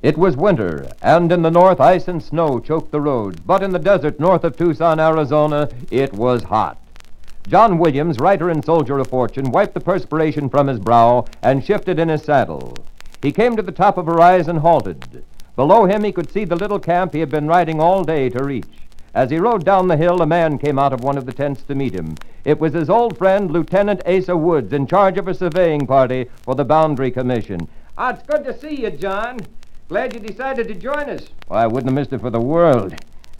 It was winter, and in the north ice and snow choked the roads, but in the desert north of Tucson, Arizona, it was hot. John Williams, writer and soldier of fortune, wiped the perspiration from his brow and shifted in his saddle. He came to the top of a rise and halted. Below him, he could see the little camp he had been riding all day to reach. As he rode down the hill, a man came out of one of the tents to meet him. It was his old friend, Lieutenant Asa Woods, in charge of a surveying party for the Boundary Commission. Ah, it's good to see you, John. Glad you decided to join us. Well, I wouldn't have missed it for the world.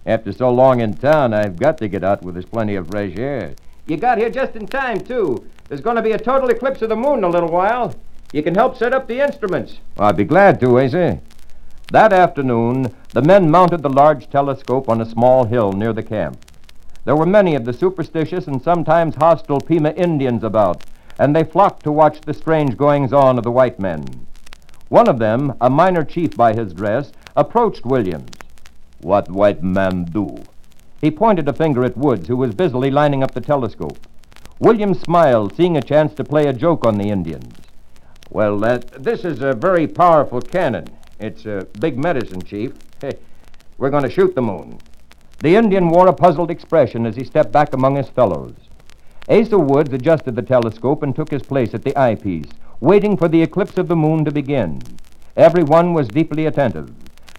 After so long in town, I've got to get out where there's plenty of fresh air. You got here just in time, too. There's going to be a total eclipse of the moon in a little while. You can help set up the instruments. Well, I'd be glad to, eh, Asa. That afternoon, the men mounted the large telescope on a small hill near the camp. There were many of the superstitious and sometimes hostile Pima Indians about, and they flocked to watch the strange goings on of the white men. One of them, a minor chief by his dress, approached Williams. What white man do? He pointed a finger at Woods, who was busily lining up the telescope. Williams smiled, seeing a chance to play a joke on the Indians. Well, uh, this is a very powerful cannon. It's a big medicine, Chief. Hey, we're going to shoot the moon. The Indian wore a puzzled expression as he stepped back among his fellows. Asa Woods adjusted the telescope and took his place at the eyepiece, waiting for the eclipse of the moon to begin. Everyone was deeply attentive.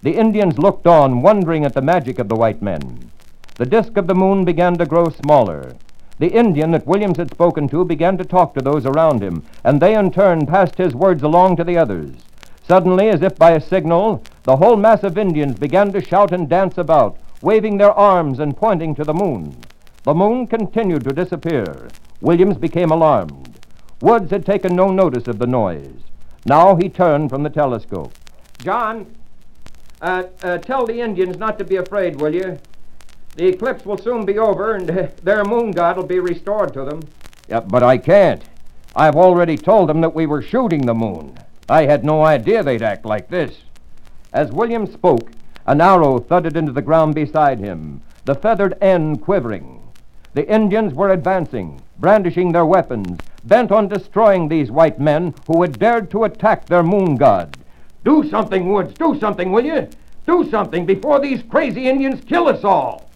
The Indians looked on, wondering at the magic of the white men. The disk of the moon began to grow smaller. The Indian that Williams had spoken to began to talk to those around him, and they in turn passed his words along to the others. Suddenly, as if by a signal, the whole mass of Indians began to shout and dance about, waving their arms and pointing to the moon. The moon continued to disappear. Williams became alarmed. Woods had taken no notice of the noise. Now he turned from the telescope. John, uh, uh, tell the Indians not to be afraid, will you? The eclipse will soon be over, and uh, their moon god will be restored to them. Yeah, but I can't. I've already told them that we were shooting the moon. I had no idea they'd act like this. As William spoke, an arrow thudded into the ground beside him, the feathered end quivering. The Indians were advancing, brandishing their weapons, bent on destroying these white men who had dared to attack their moon god. Do something, Woods. Do something, will you? Do something before these crazy Indians kill us all.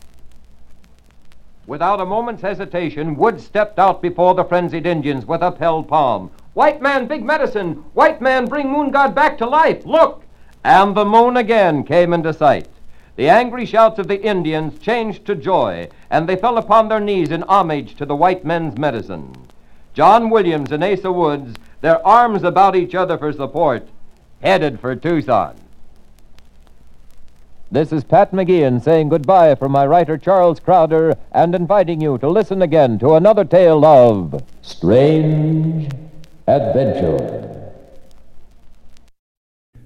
Without a moment's hesitation, Woods stepped out before the frenzied Indians with upheld palm. White man, big medicine! White man, bring Moon God back to life! Look! And the moon again came into sight. The angry shouts of the Indians changed to joy, and they fell upon their knees in homage to the white men's medicine. John Williams and Asa Woods, their arms about each other for support, headed for Tucson. This is Pat McGeehan saying goodbye from my writer Charles Crowder and inviting you to listen again to another tale of Strange Adventure.